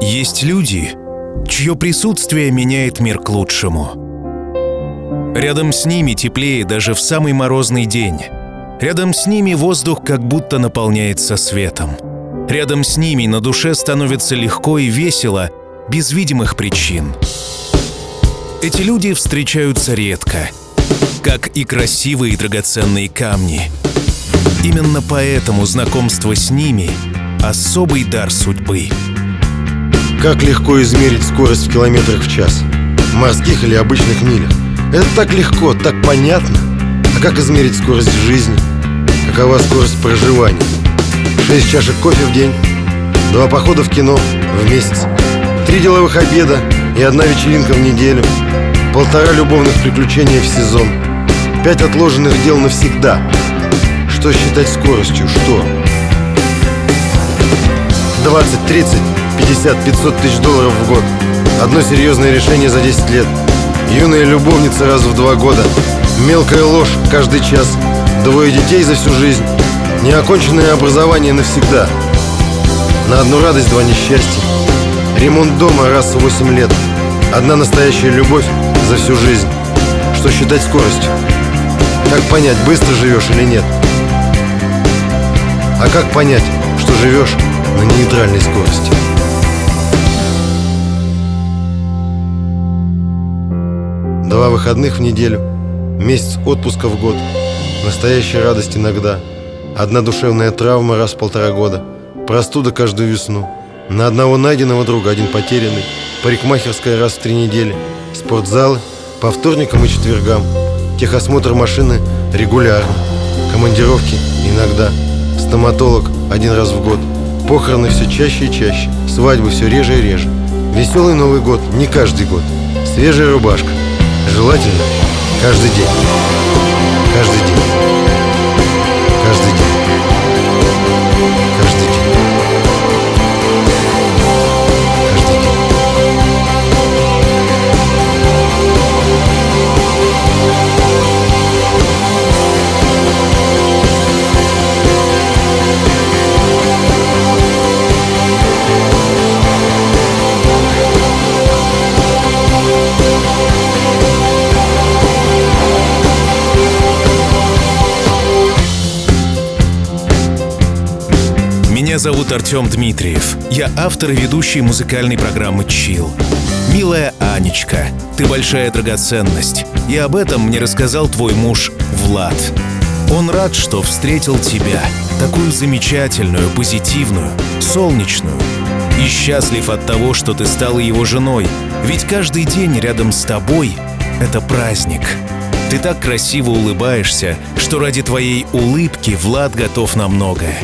Есть люди, чье присутствие меняет мир к лучшему. Рядом с ними теплее даже в самый морозный день. Рядом с ними воздух как будто наполняется светом. Рядом с ними на душе становится легко и весело, без видимых причин. Эти люди встречаются редко, как и красивые драгоценные камни. Именно поэтому знакомство с ними — особый дар судьбы. Как легко измерить скорость в километрах в час? Морских или обычных милях? Это так легко, так понятно. А как измерить скорость жизни? Какова скорость проживания? Шесть чашек кофе в день, два похода в кино в месяц, три деловых обеда и одна вечеринка в неделю, полтора любовных приключения в сезон, пять отложенных дел навсегда. Что считать скоростью? Что? 20, 30, 50, 500 тысяч долларов в год. Одно серьезное решение за 10 лет – Юная любовница раз в два года. Мелкая ложь каждый час. Двое детей за всю жизнь. Неоконченное образование навсегда. На одну радость два несчастья. Ремонт дома раз в восемь лет. Одна настоящая любовь за всю жизнь. Что считать скоростью? Как понять, быстро живешь или нет? А как понять, что живешь на нейтральной скорости? Два выходных в неделю, месяц отпуска в год, настоящая радость иногда, одна душевная травма раз в полтора года, простуда каждую весну, на одного найденного друга один потерянный, парикмахерская раз в три недели, спортзалы по вторникам и четвергам, техосмотр машины регулярно, командировки иногда, стоматолог один раз в год, похороны все чаще и чаще, свадьбы все реже и реже, веселый Новый год не каждый год, свежая рубашка, Желательно каждый день. Каждый день. Зовут Артем Дмитриев. Я автор и ведущий музыкальной программы «Чил». Милая Анечка, ты большая драгоценность. И об этом мне рассказал твой муж Влад. Он рад, что встретил тебя, такую замечательную, позитивную, солнечную. И счастлив от того, что ты стала его женой. Ведь каждый день рядом с тобой — это праздник. Ты так красиво улыбаешься, что ради твоей улыбки Влад готов на многое.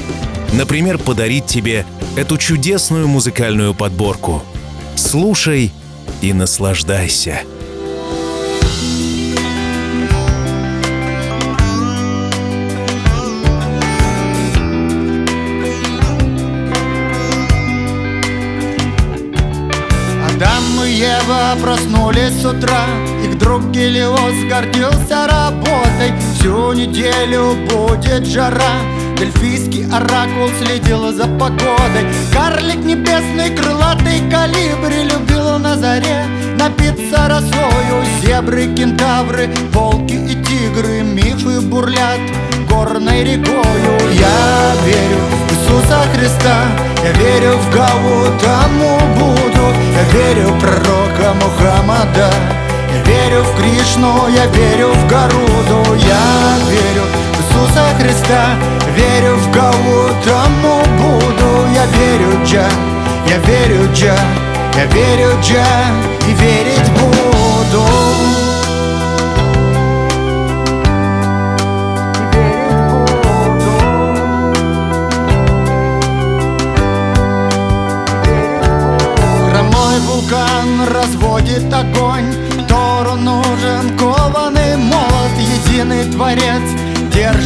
Например, подарить тебе эту чудесную музыкальную подборку. Слушай и наслаждайся. Адам и Ева проснулись с утра Их друг Гелиос гордился работой Всю неделю будет жара Дельфийский оракул следил за погодой. Карлик небесный, крылатый калибри Любил на заре напиться росою. Зебры, кентавры, волки и тигры Мифы бурлят горной рекою. Я верю в Иисуса Христа Я верю в Гаутаму Буду. Я верю в пророка Мухаммада я верю в Кришну, я верю в Гаруду. Я верю в Иисуса Христа Верю в Гаутаму Буду. Я верю Джа, я верю Джа Я верю Джа и верить буду. Хромой вулкан разводит огонь. Тору нужен кованый молот Единый творец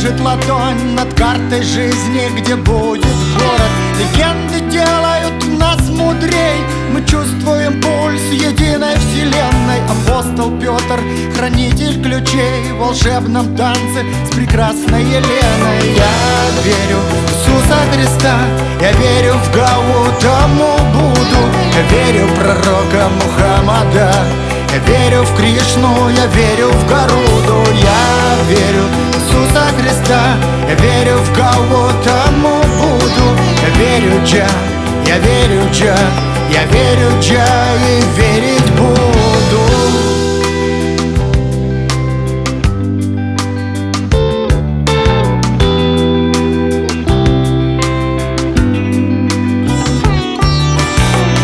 держит ладонь над картой жизни, где будет город. Легенды делают нас мудрей. Мы чувствуем пульс единой вселенной. Апостол Петр, хранитель ключей В волшебном танце с прекрасной Еленой. Я верю в Иисуса Христа Я верю в Гаутаму Буду Я верю в пророка Мухаммада я верю в Кришну, я верю в Гаруду. Я верю Иисуса Христа. Я верю в Гаутаму Буду. Я верю Джа, я верю Джа. Я верю Джа и верить буду.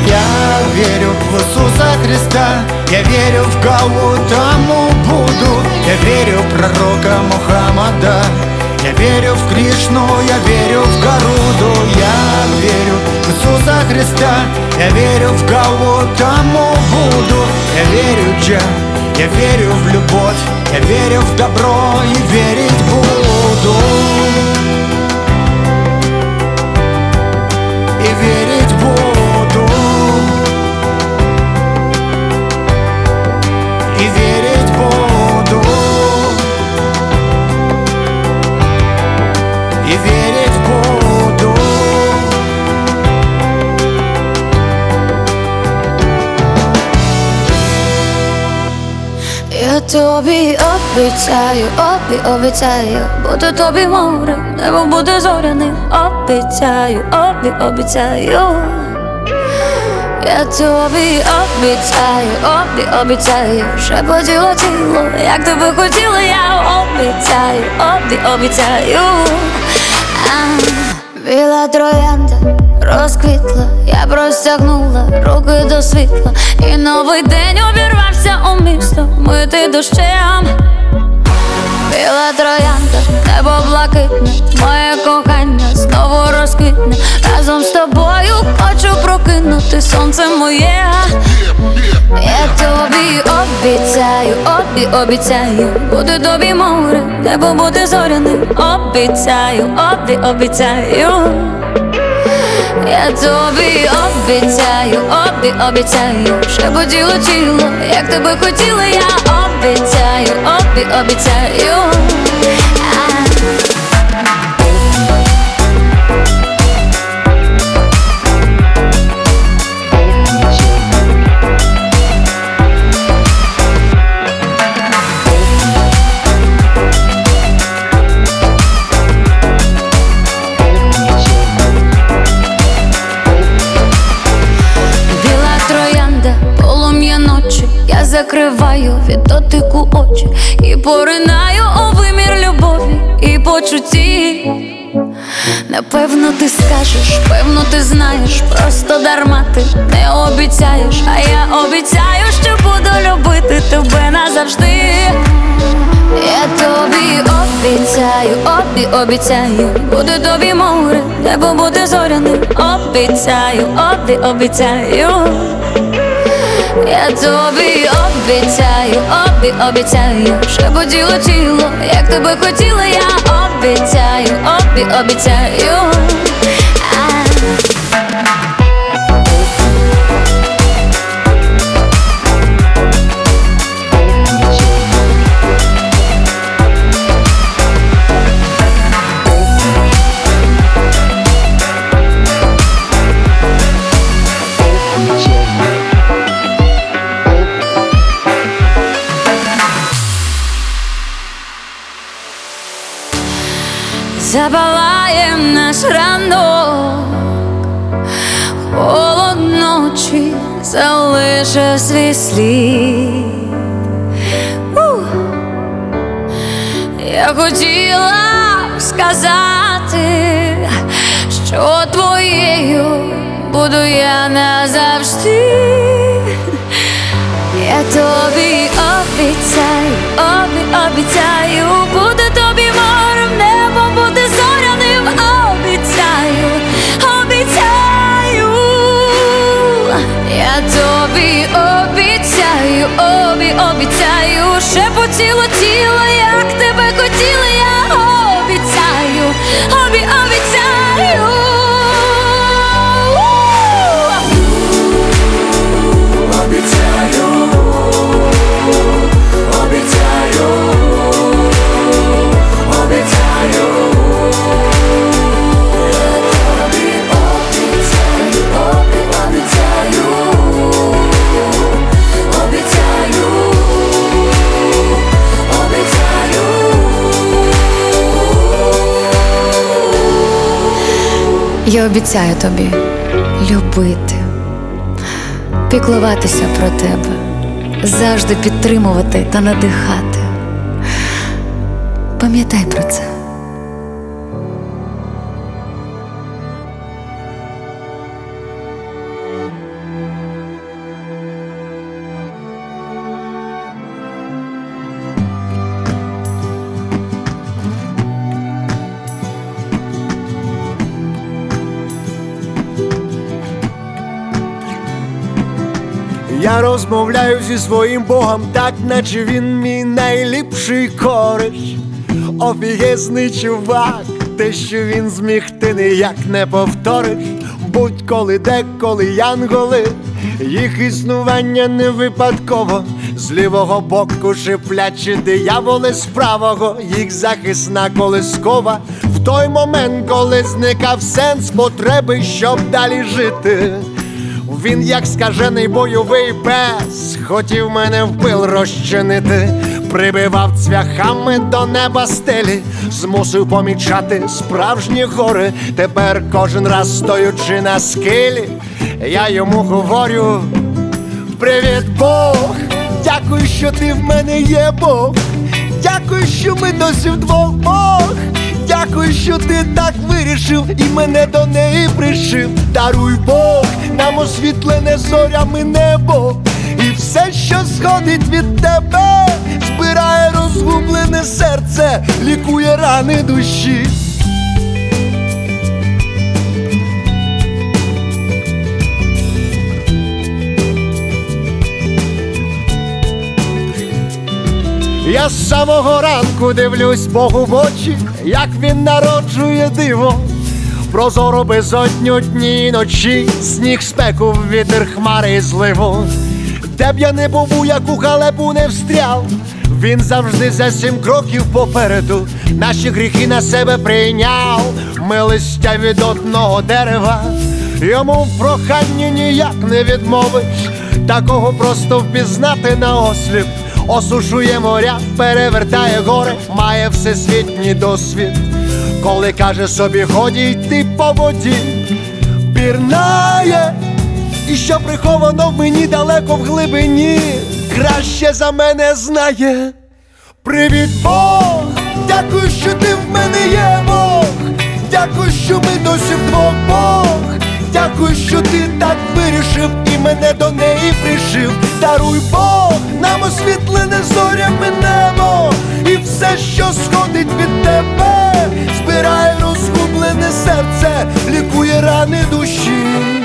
Я верю в Иисуса Христа. Я верю в Гаутаму Буду Я верю в пророка Мухаммада. Я верю в Кришну, я верю в Гаруду. Я верю в Иисуса Христа. Я верю в Гаутаму Буду. Я верю в Джа, я верю в любовь. Я верю в добро и верить буду тобі обіцяю, обі, обіцяю, бути тобі морем, небо буде зоряним, обіцяю, обі, обіцяю. Я тобі обіцяю, обі, обіцяю, шепотіло тіло, як тебе хотіла, я обіцяю, обі, обіцяю. А, Біла троянда розквітла, я простягнула руки до світла, і новий день обірвався у місто, мити дощем. Біла троянда, небо блакитне, моє кохання знову розквітне. Разом з тобою хочу прокинути сонце моє. Я тобі обіцяю, обі, обіцяю, буде тобі море, небо буде зоряним, обіцяю, обі, обіцяю. Я тобі обіцяю, обі, обіцяю, шепотіло тіло, як тебе хотіла, я обіцяю, обі, обіцяю. Закриваю від дотику очі і поринаю у вимір любові і почутті. Напевно, ти скажеш, певно, ти знаєш, просто дарма ти не обіцяєш, а я обіцяю, що буду любити тебе назавжди. Я тобі обіцяю, обі, обіцяю, буде тобі море, небо буде зоряним, обіцяю, обі, обіцяю. Я тобі обіцяю, обі, обіцяю, шепотіло тіло, як тебе хотіла, я обіцяю, обі, обіцяю. Запалає наш ранок, холод ночі залише свій слід. Ух. Я хотіла сказати, що твоєю буду я назавжди. Я тобі обіцяю, обі, обіцяю, обіцяю, обі, обіцяю, Я обіцяю тобі любити, піклуватися про тебе, завжди підтримувати та надихати. Пам'ятай про це. Розмовляю зі своїм Богом, так наче він мій найліпший кориш. Офігезний чувак, те, що він зміг, ти ніяк не повториш. Будь-коли деколи янголи, їх існування не випадково. З лівого боку шиплячі дияволи з правого, їх захисна колискова. В той момент, коли зникав сенс потреби, щоб далі жити. Він, як скажений бойовий пес, хотів мене в розчинити, прибивав цвяхами до неба стелі, змусив помічати справжні гори. Тепер кожен раз стоючи на скелі, я йому говорю: Привіт, Бог! Дякую, що ти в мене є Бог. Дякую, що ми досі вдвох Бог. Дякую, що ти так вирішив і мене до неї пришив. Даруй Бог, нам освітлене зорями небо, і все, що сходить від тебе, збирає розгублене серце, лікує рани душі. Я з самого ранку дивлюсь Богу в очі, як він народжує диво. Прозоро безодню дні і ночі, сніг спеку, вітер хмари і зливу. Де б я не був, у яку халепу не встряв, він завжди за сім кроків попереду. Наші гріхи на себе прийняв, ми листя від одного дерева. Йому в проханні ніяк не відмовиш, такого просто впізнати на осліп. Осушує моря, перевертає гори, має всесвітній досвід. Коли каже собі, годі йти по воді, пірнає, і що приховано в мені далеко в глибині, краще за мене знає. Привіт, Бог! Дякую, що ти в мене є Бог. Дякую, що ми досі вдвох Бог. Дякую, що ти так вирішив мене до неї прижив, Даруй Бог, нам освітлене зорями небо, і все, що сходить від тебе, збирає розгублене серце, лікує рани душі.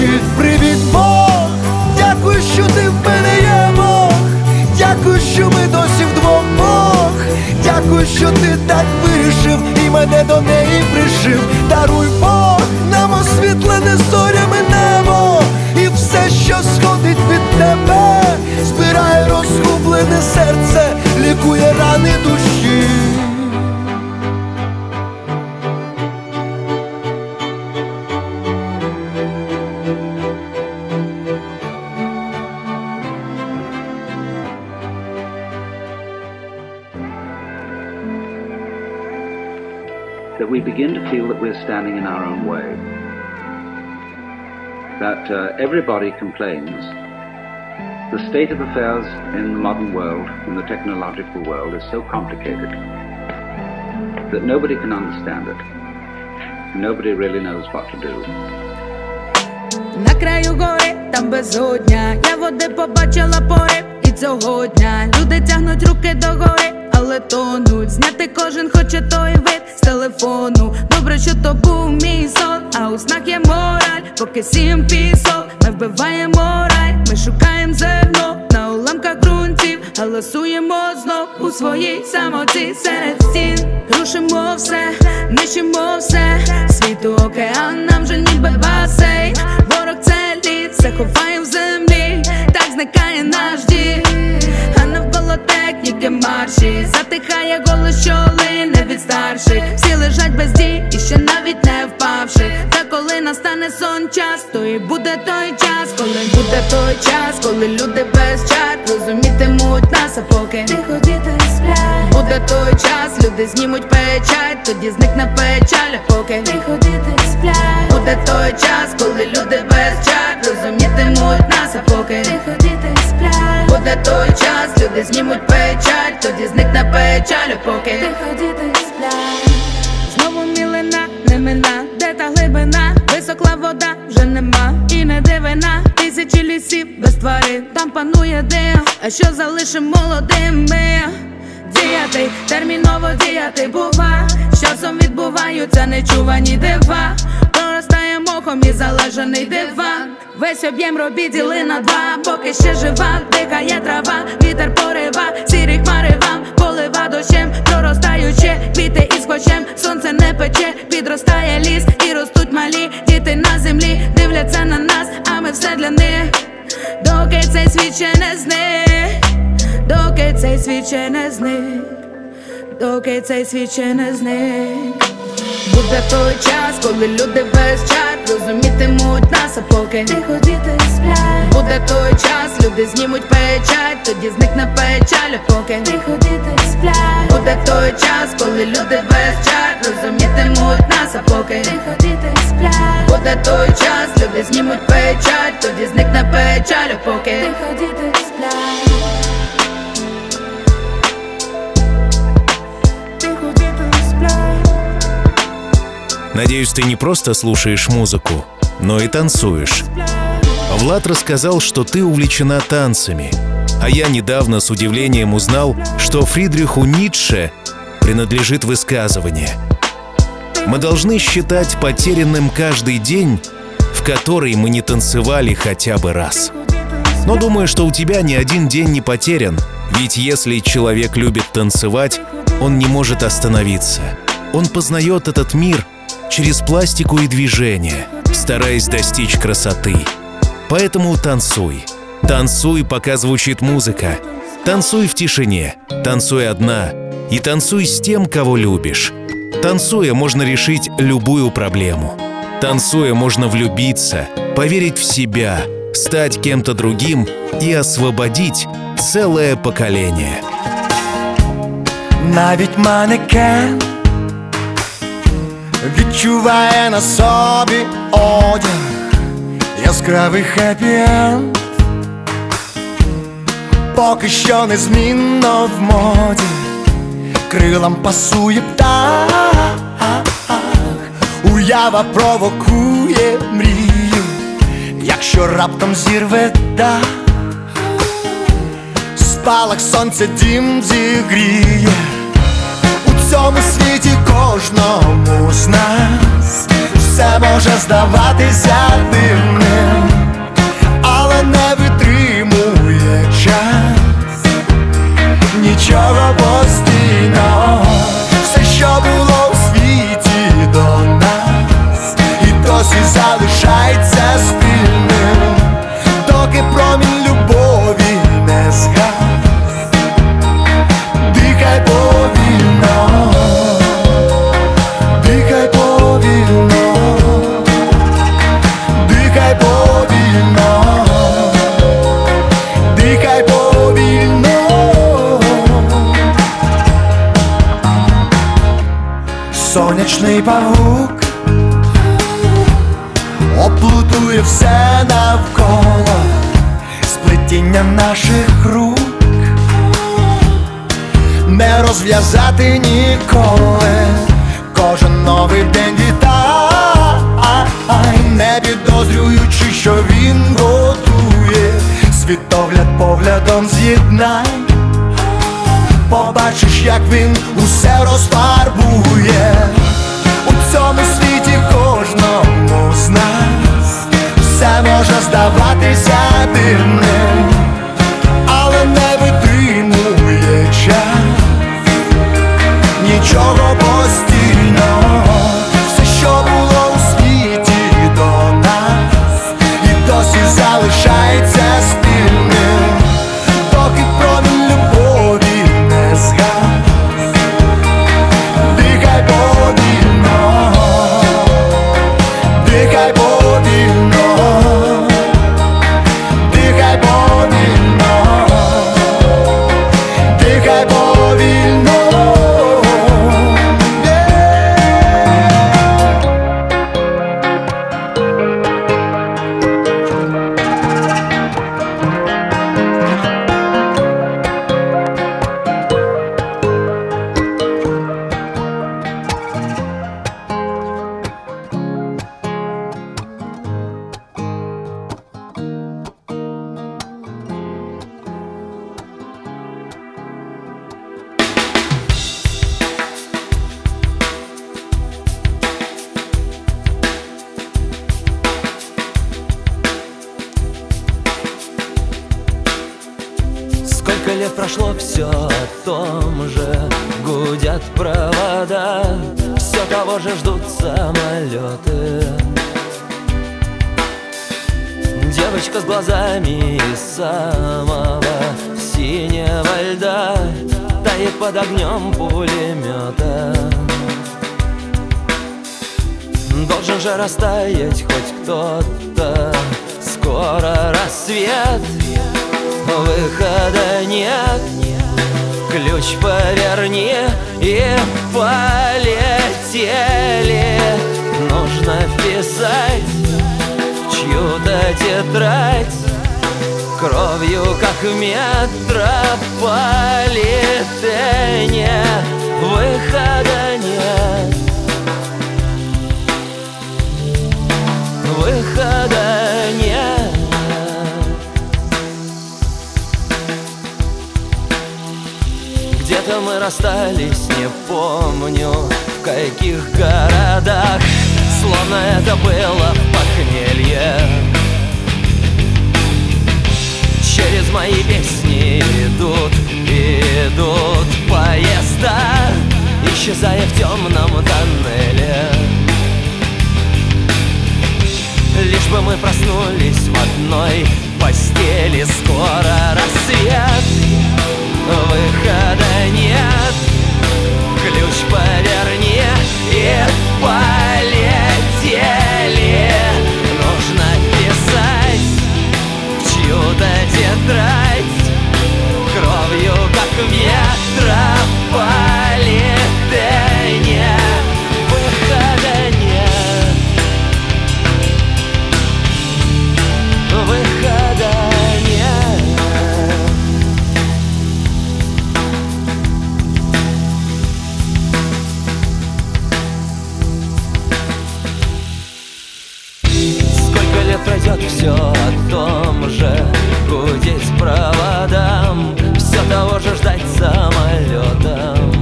Душі. Привіт, Бог! Дякую, що ти в мене є Бог. Дякую, що ми досі вдвох Бог. Дякую, що ти так вирішив і мене до неї пришив. Даруй Бог, нам освітлене зорями небо, і все, що сходить від тебе, збирає розгублене серце, лікує рани душі. standing in our own way. That uh, everybody complains. The state of affairs in the modern world, in the technological world, is so complicated that nobody can understand it. Nobody really knows what to do. на краю гори, там безодня. Я води побачила порив і цього дня. Люди тягнуть руки до гори, Але тонуть. Зняти кожен хоче той вид з телефону. Добре, що то був мій сон, а у снах є мораль, поки сім пісок, ми вбиваємо рай, ми шукаємо зерно на уламках ґрунтів, галасуємо знов у своїй самоті серед стін. Рушимо все, нищимо все, світу океан, нам же ніби басейн Ворог це лід, заховає в землі, так зникає наш дім А навколо техніки марші, затихає голос, що лине від старших. Всі лежать без дій і ще навіть не впавши. Та коли настане сон час, то і буде той час, коли буде той час, коли люди без чар розумітимуть нас, а поки тихо діти сплять. Буде той час, люди знімуть печать, тоді зникне печаль, а поки тихо діти сплять. Буде той час, коли люди без чар розумітимуть нас, а поки тихо діти сплять. Буде той час, люди знімуть печать, тоді зникне печаль, поки тихо діти сплять. Знову мілина, не мина, де та глибина, високла вода вже нема, і не дивина, тисячі лісів без тварин, там панує дим, а що залишим молодими? Діяти, терміново діяти бува, з часом відбуваються нечувані дива, проростає мохом і залежаний диван. Весь об'єм робіт діли на два, поки ще жива, дихає трава, вітер порива, сірі хмари вам. Полива дощем, проростаючи, квіти із хочем, сонце не пече, підростає ліс і ростуть малі діти на землі, дивляться на нас, а ми все для них, доки цей світ ще не зник, доки цей світ ще не зник, доки цей світ ще не зник. Буде той час, коли люди без чар розумітимуть нас, а поки тихо діти сплять. Буде той час, люди знімуть печать, тоді зникне печаль, а поки тихо діти сплять. Буде той час, коли люди без чар розумітимуть нас, а поки тихо діти сплять. Буде той час, люди знімуть печать, тоді зникне печаль, а поки тихо діти сплять Надеюсь, ты не просто слушаешь музыку, но и танцуешь. Влад рассказал, что ты увлечена танцами. А я недавно с удивлением узнал, что Фридриху Ницше принадлежит высказывание. Мы должны считать потерянным каждый день, в который мы не танцевали хотя бы раз. Но думаю, что у тебя ни один день не потерян, ведь если человек любит танцевать, он не может остановиться. Он познает этот мир через пластику и движение, стараясь достичь красоты. Поэтому танцуй. Танцуй, пока звучит музыка. Танцуй в тишине, танцуй одна. И танцуй с тем, кого любишь. Танцуя можно решить любую проблему. Танцуя можно влюбиться, поверить в себя, стать кем-то другим и освободить целое поколение. Навіть манекен відчуває на собі одяг, яскравий хеппі-енд Поки що незмінно в моді, крилам пасує птах, уява провокує мрію, якщо раптом зірве дах. Спалах сонця дім зігріє У цьому світі кожному з нас. Все може здаватися дивним, але не витримує час. Нічого постійного. Все, що було у світі до нас І досі залишається спільним. Доки промінь любові не згас. Дихай повільно Сонячний павук. Оплутує все навколо Сплетіння наших рук. Не розв'язати ніколи. Кожен новий день вітай Не підозрюючи, що він готує, світогляд поглядом з'єднай, побачиш, як він усе розфарбує цьому світі кожному з нас. Все може здаватися дивним, але не витримує час. Нічого постійного, под огнем пулемета. Должен же растаять хоть кто-то. Скоро рассвет Выхода нет. Ключ поверни и полетели. Нужно вписать в чью-то тетрадь Кровью, как в метрополитене. Выхода нет. Выхода нет. Где-то мы расстались, не помню В каких городах. Словно это было в похмелье Через мои песни идут, идут поезда Исчезая в темном тоннеле. Лишь бы мы проснулись в одной постели Скоро рассвет, выхода нет Ключ поверни и полетели тетрадь Кровью, как в метрополитене Выхода нет. Выхода нет. Сколько лет пройдет все о том же Гудеть проводам Все того же ждать самолетом.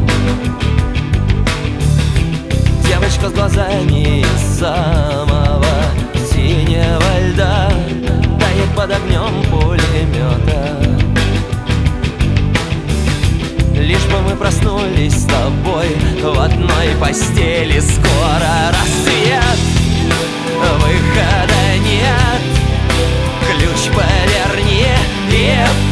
Девочка с глазами из самого синего льда Тает под огнем пулемета Лишь бы мы проснулись с тобой В одной постели Скоро рассвет Выхода нет. Ключ поверни и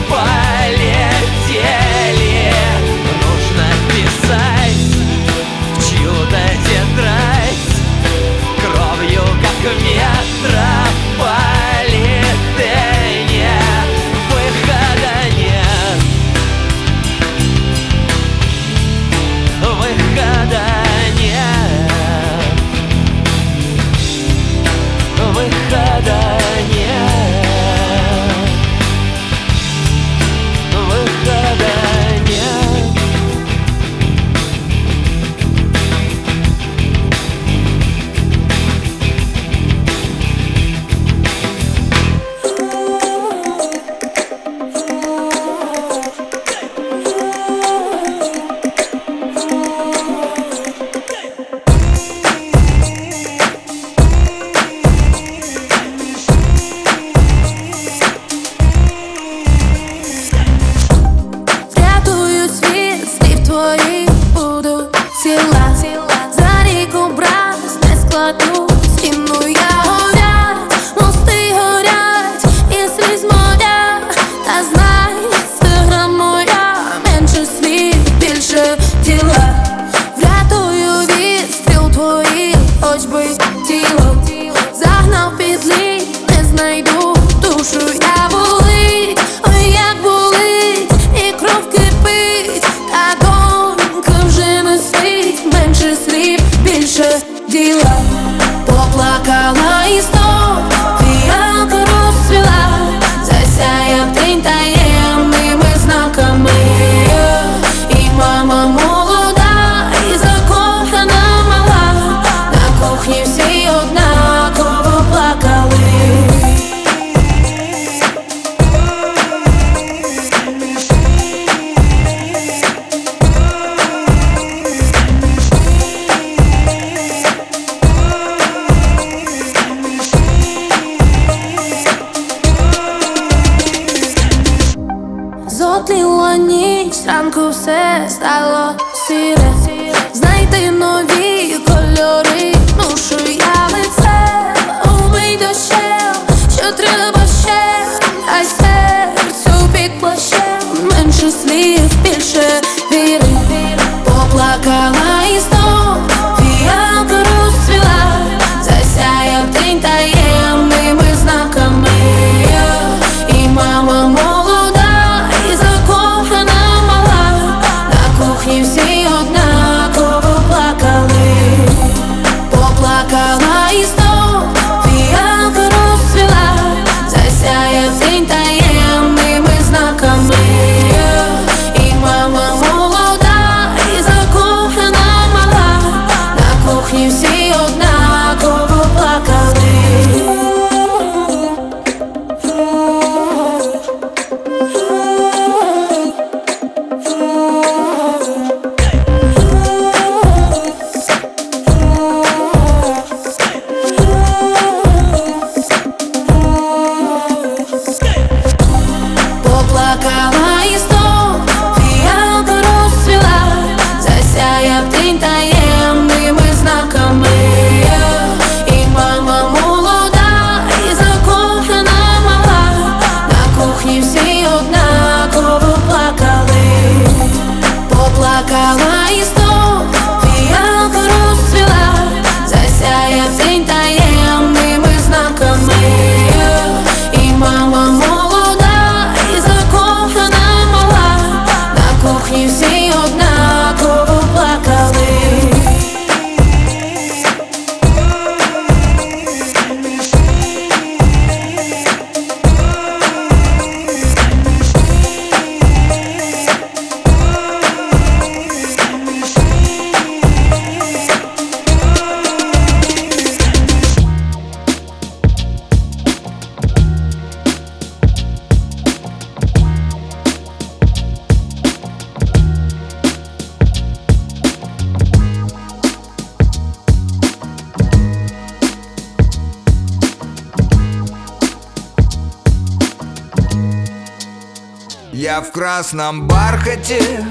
красном бархате,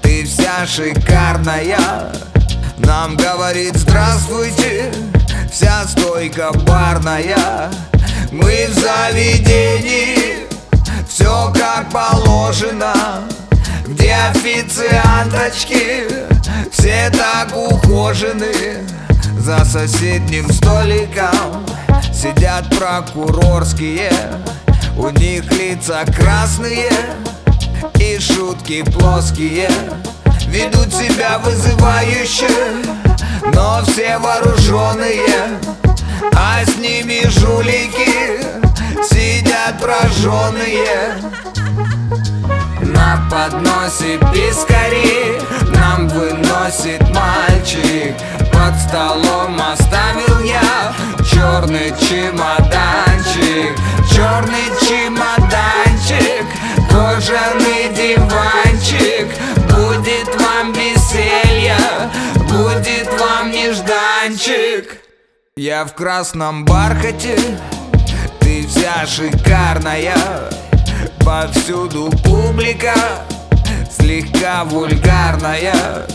ты вся шикарная. Нам говорит здравствуйте, вся стойка барная. Мы в заведении, все как положено. Где официанточки, все так ухожены. За соседним столиком сидят прокурорские. У них лица красные и шутки плоские Ведут себя вызывающе, но все вооруженные А с ними жулики сидят прожженные. На подносе пискари нам выносит мальчик. Под столом оставил я черный чемоданчик. Черный чемоданчик, кожаный диванчик. Будет вам веселье, будет вам нежданчик. Я в красном бархате, ты вся шикарная. Повсюду публика, слегка вульгарная.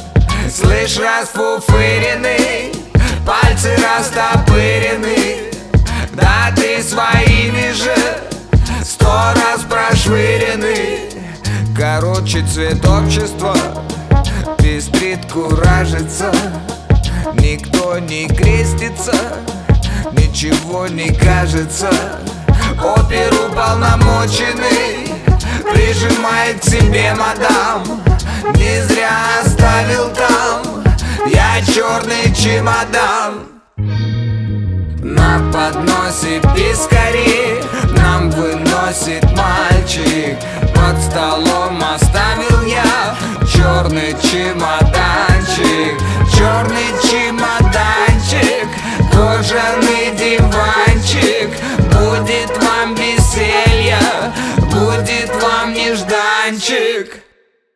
Слышь, расфуфыренный, пальцы растопырены. Да ты своими же сто раз прошвырены Короче, цвет общества пестрит, куражится Никто не крестится, ничего не кажется. Оперу полномоченный прижимает к себе мадам. Не зря оставил там я черный чемодан. На подносе пискари нам выносит мальчик. Под столом оставил я черный чемоданчик. Черный чемоданчик, кожаный диванчик. Будет вам веселье, будет вам нежданчик.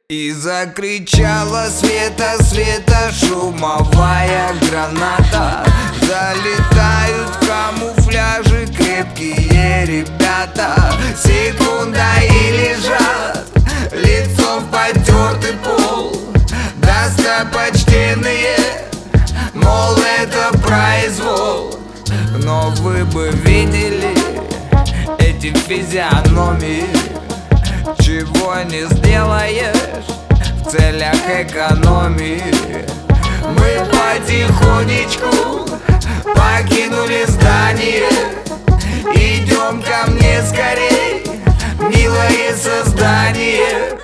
И закричала Света, Света, шумовая граната. Залетают в пляже крепкие ребята. Секунда и лежат, лицом в потертый пол. Достопочтенные, мол это произвол. Но вы бы видели эти физиономии. Чего не сделаешь в целях экономии? Мы потихонечку покинули здание. Идем ко мне скорей, милое создание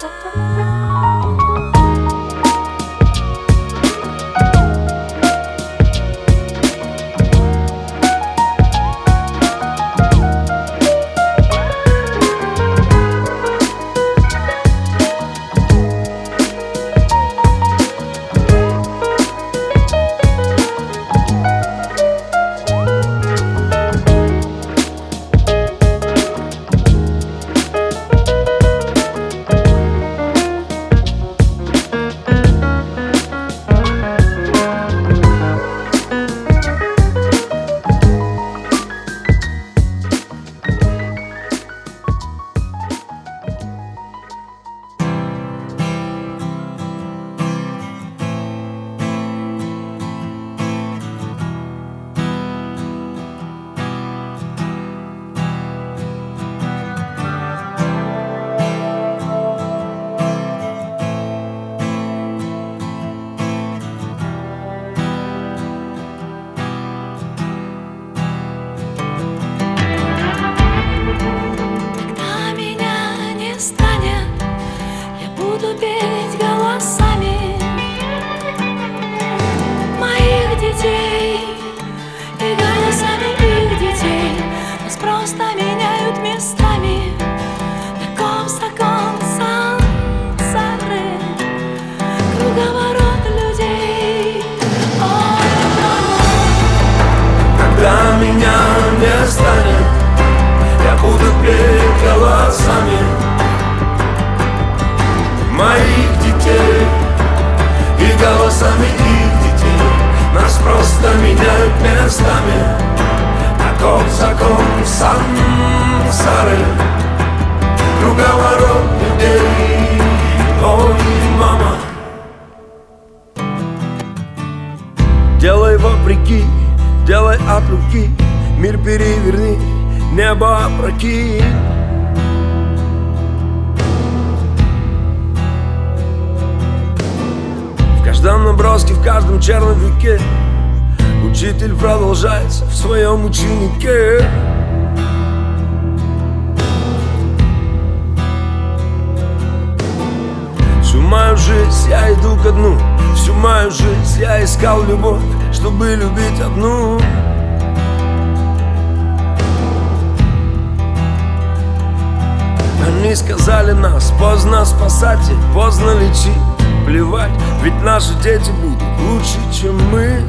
наши дети будут лучше, чем мы.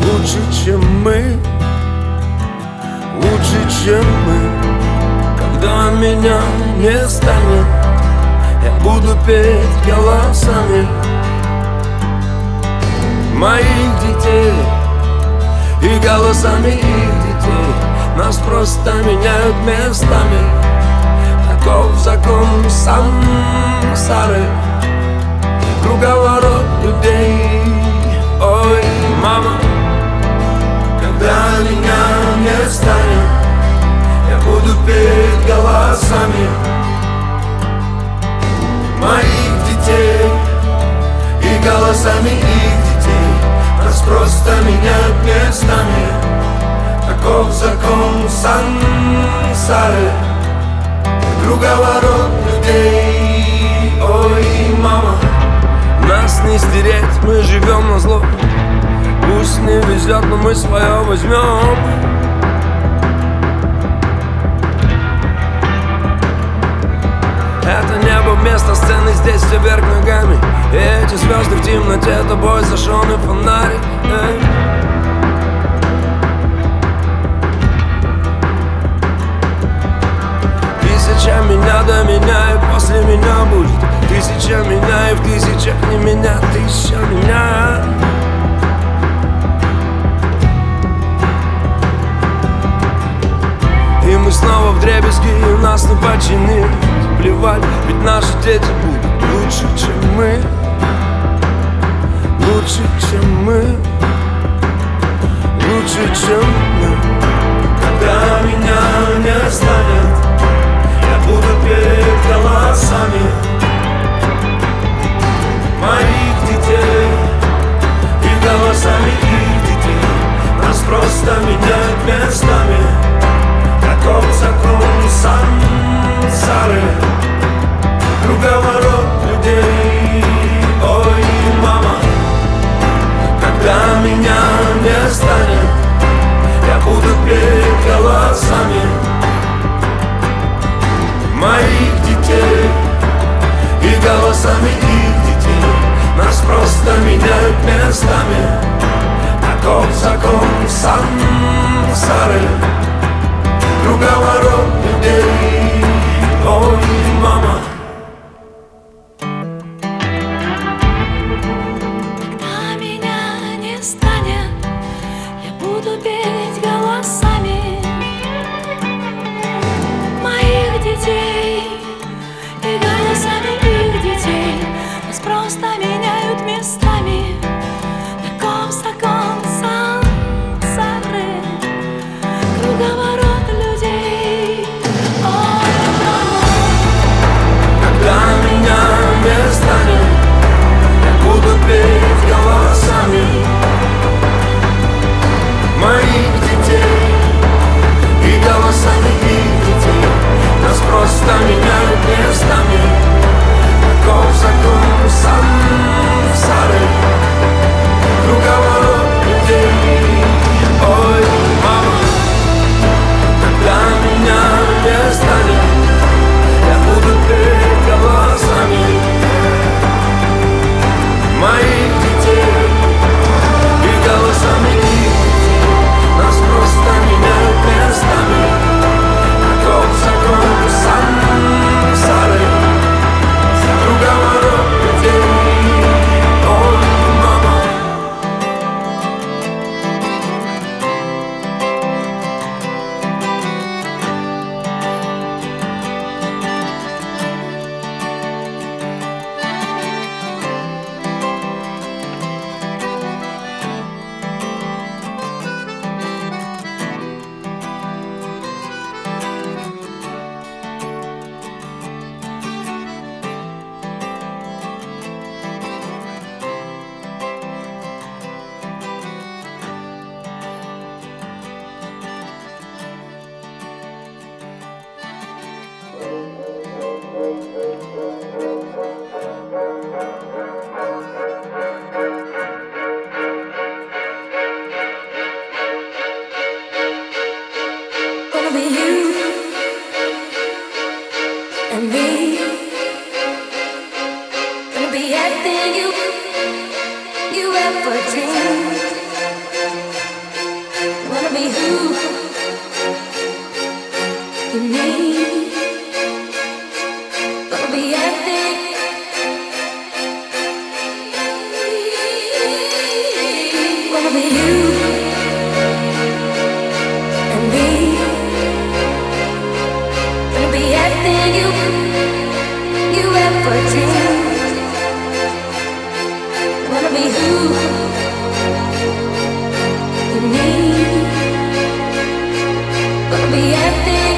Лучше, чем мы. Лучше, чем мы. Когда меня не станет Я буду петь голосами Моих детей. И голосами их детей. Нас просто меняют местами. Таков закон сансары Круговорот людей. Ой, мама Когда меня не станет Я буду петь голосами Моих детей И голосами их детей. Нас просто меняют местами Таков закон сансары. Круговорот людей. Ой, мама Нас не стереть, мы живем на зло. Пусть не везет, но мы свое возьмем. Это небо вместо сцены, здесь все вверх ногами. И эти звезды в темноте, тобой зажженный фонарик Эй. Тысяча меня до меня и после меня будет Тысяча меня и в тысячах не меня, тысяча меня. И мы снова в дребезги, и нас не починить Плевать, ведь наши дети будут лучше, чем мы. Лучше, чем мы. Лучше, чем мы просто меняют местами. Таков закон сансары Круговорот людей. Ой, мама Когда меня не станет Я буду петь голосами Моих детей. И голосами их детей. Нас просто меняют местами закон, закон сансары Круговорот людей, ой. You.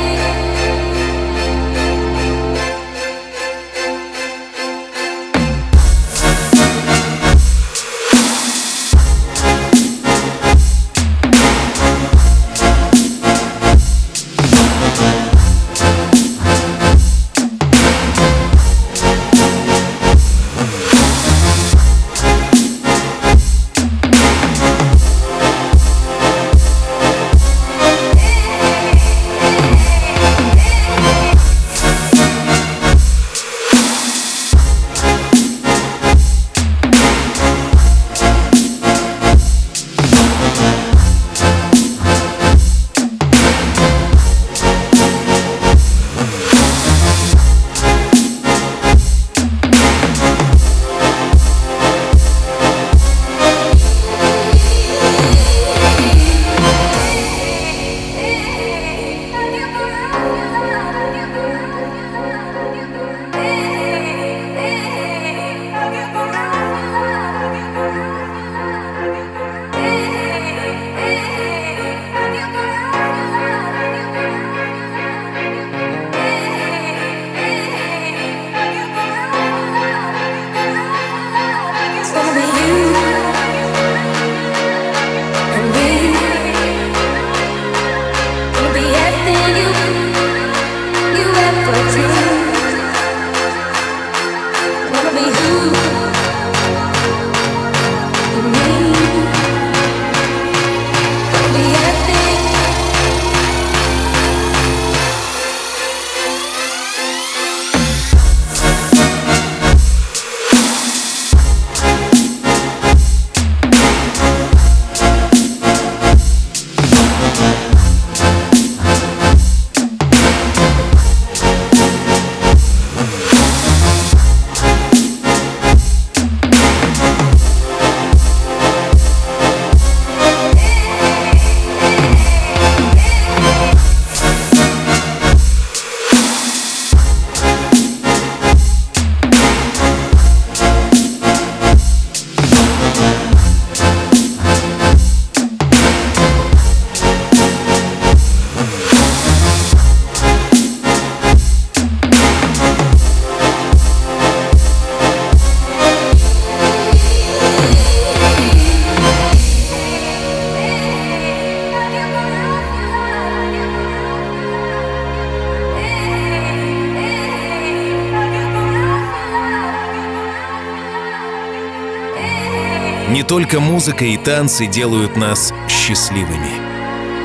Только музыка и танцы делают нас счастливыми.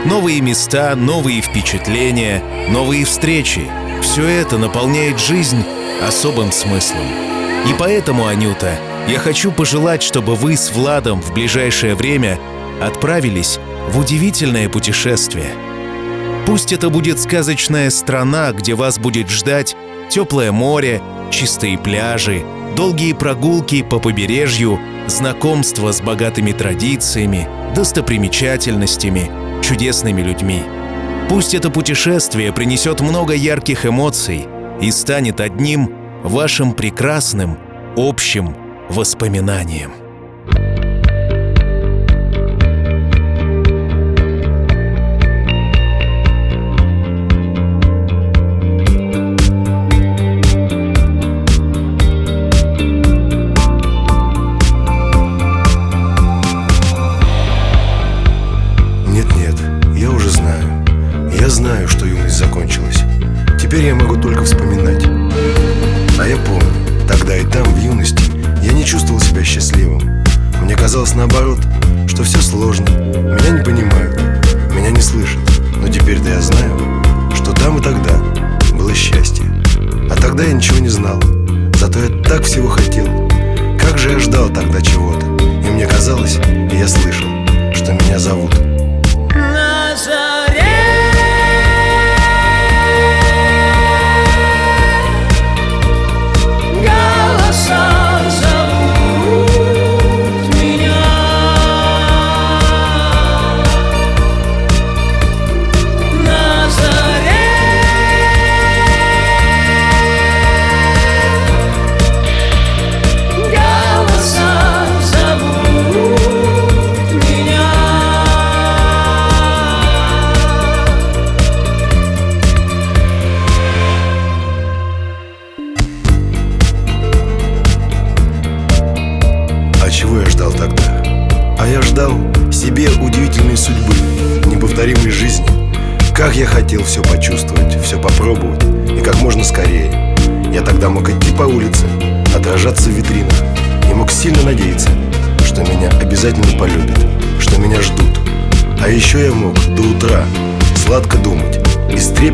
Новые места, новые впечатления, новые встречи — все это наполняет жизнь особым смыслом. И поэтому, Анюта, я хочу пожелать, чтобы вы с Владом в ближайшее время отправились в удивительное путешествие. Пусть это будет сказочная страна, где вас будет ждать теплое море, чистые пляжи, долгие прогулки по побережью, знакомство с богатыми традициями, достопримечательностями, чудесными людьми. Пусть это путешествие принесет много ярких эмоций и станет одним вашим прекрасным общим воспоминанием.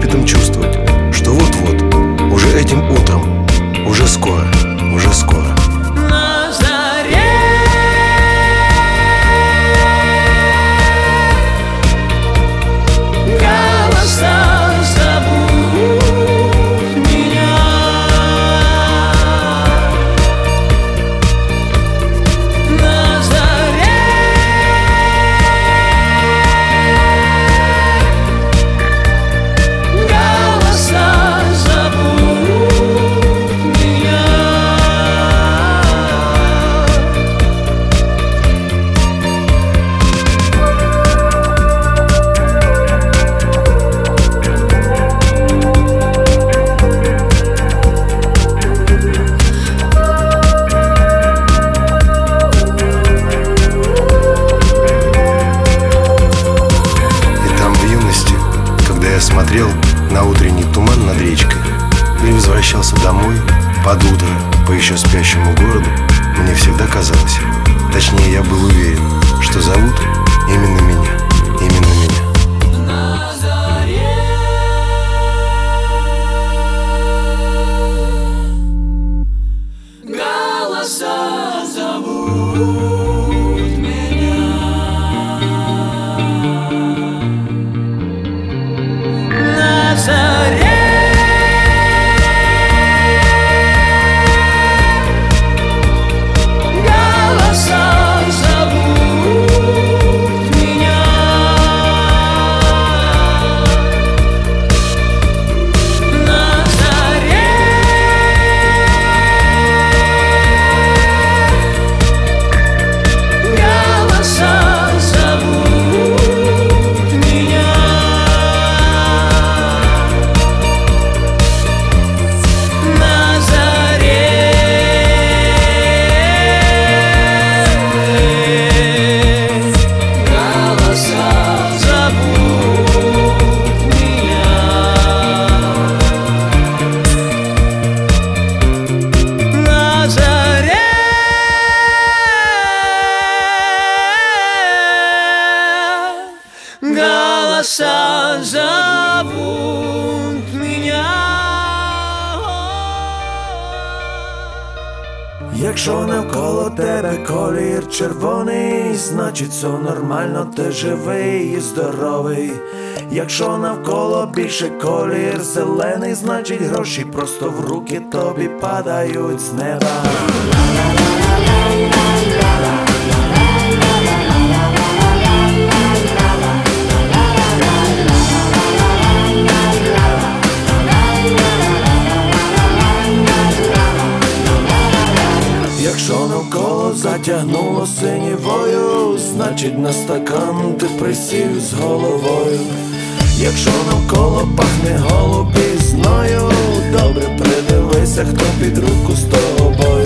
Трепетом чувствовать, что вот-вот, уже этим утром, уже скоро, уже скоро. Еще спящему городу Мне всегда казалось, точнее я был уверен, что зовут именно меня, ти живий і здоровий. Якщо навколо більше колір зелений, значить гроші просто в руки тобі падають з неба. Значить на стакан ти присів з головою. Якщо навколо пахне голубізною, добре придивися, хто під руку з тобою.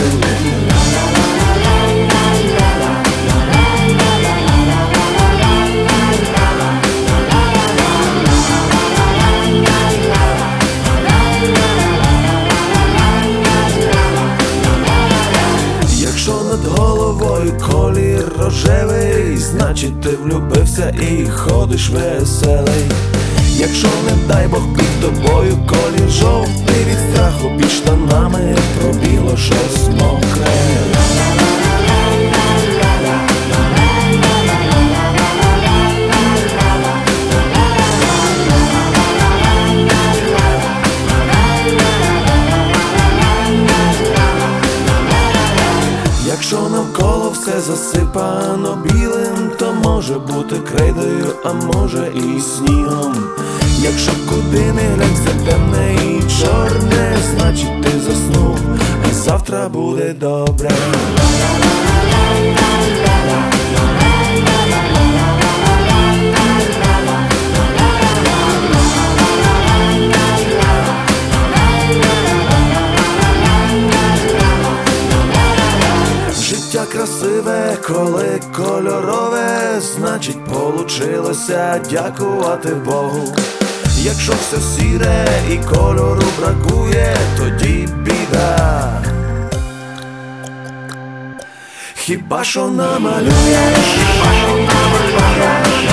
І ходиш веселий. Якщо не дай Бог під тобою колір жовтий від страху під штанами пробіло щось мокре. Якщо навколо все засипано білим, може бути крейдою, а може і снігом. Якщо куди не глянь, все темне і чорне, значить ти заснув, а завтра буде добре. Життя красиве, коли кольорове, значить получилося дякувати Богу. Якщо все сіре і кольору бракує, тоді біда. Хіба що намалюєш? Сам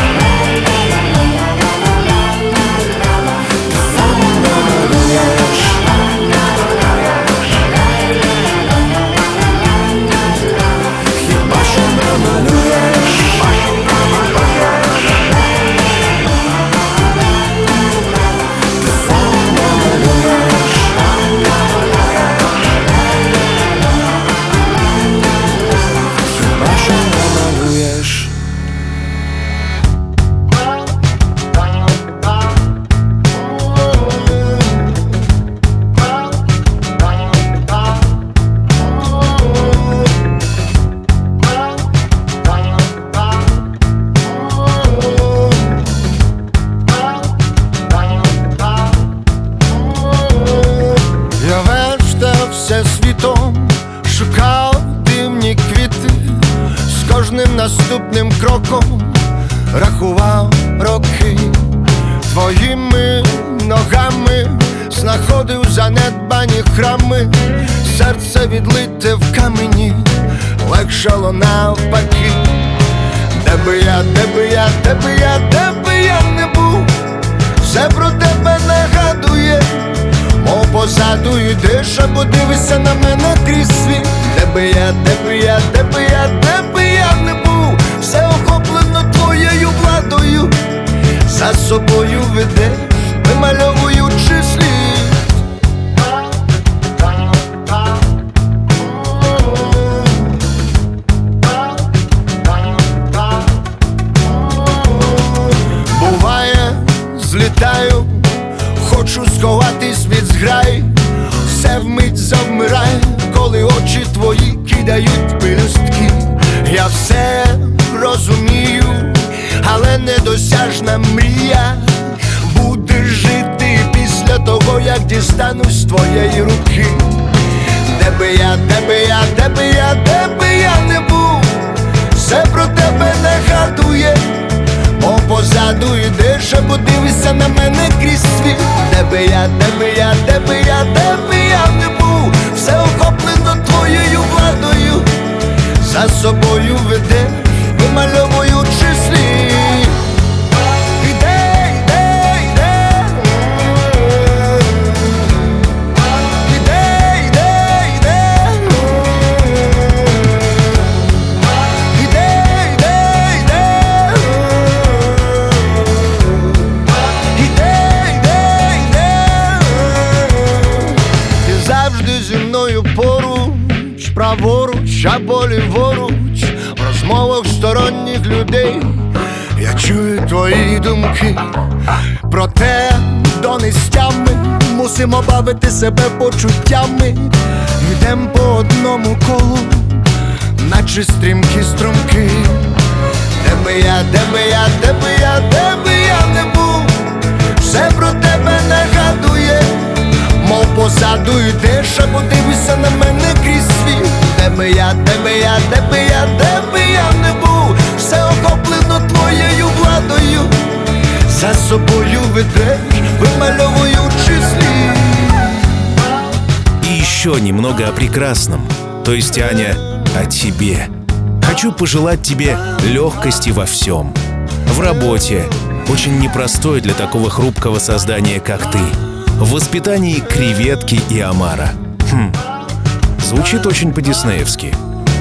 за собою мусимо бавити себе почуттями Йдем по одному колу, наче стрімкі струмки Де би я, де би я, де би я, де би я не був, все про тебе нагадує, мов позаду йдеш, або дивишся на мене крізь світ. Де би я, де би я, де би я, де би я не був, все охоплено твоєю владою, за собою ведеш, вимальовуючи слід. Еще немного о прекрасном. То есть, Аня, о тебе. Хочу пожелать тебе легкости во всем. В работе, очень непростой для такого хрупкого создания, как ты. В воспитании креветки и омара. Хм, звучит очень по-диснеевски.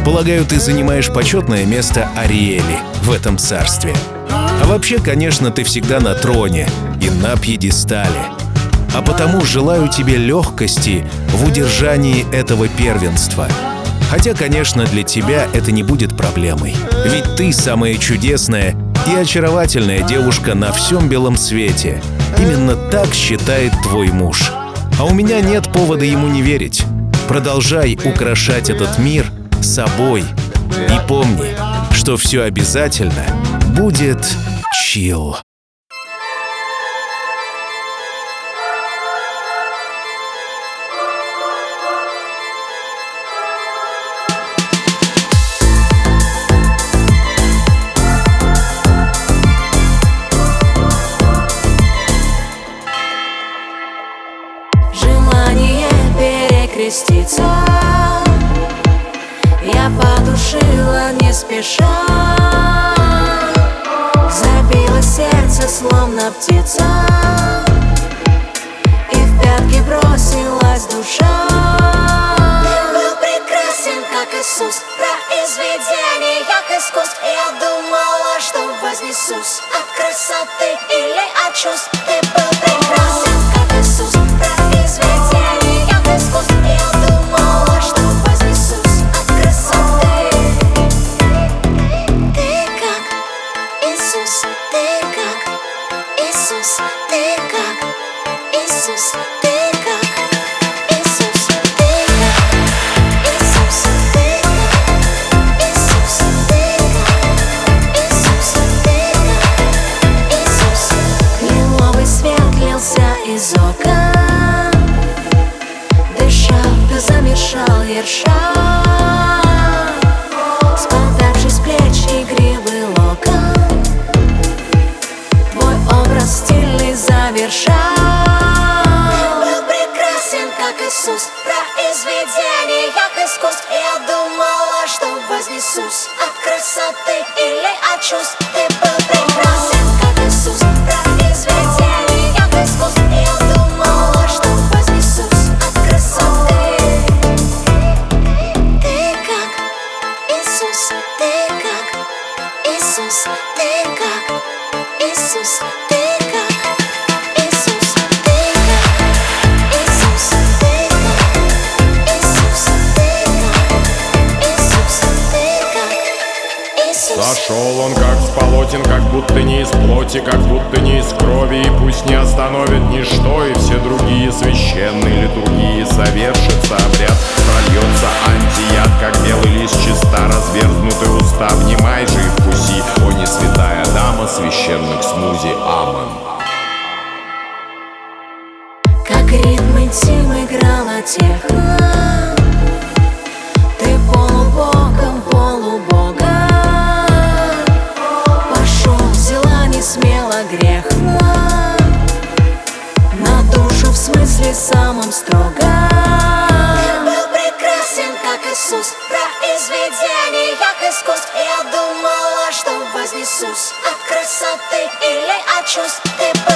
Полагаю, ты занимаешь почетное место Ариэли в этом царстве. А вообще, конечно, ты всегда на троне и на пьедестале. А потому желаю тебе легкости в удержании этого первенства. Хотя, конечно, для тебя это не будет проблемой. Ведь ты самая чудесная и очаровательная девушка на всем белом свете. Именно так считает твой муж. А у меня нет повода ему не верить. Продолжай украшать этот мир собой. И помни, что все обязательно будет чил. Спеша Забило сердце, словно птица. И в пятки бросилась душа. Ты был прекрасен, как Иисус. Произведение, как искусств Я думала, что вознесусь. От красоты или от чувств. Ты был прекрасен, shine. будто не из плоти, как будто не из крови. И пусть не остановит ничто, и все другие священные или другие Совершится обряд, прольется антияд, как белый лист чиста развернутый уста, внимай же и вкуси, о не святая дама Священных смузи. Амон Как ритмы Тим играла техно. just